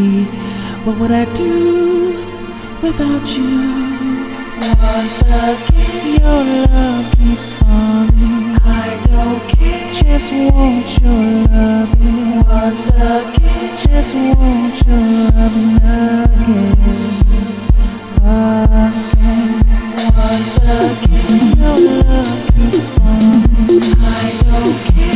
What would I do without you? Once again, your love keeps falling. I don't care, just want your loving. Once again, just want your loving again. Again, once again, your love keeps falling. I don't care.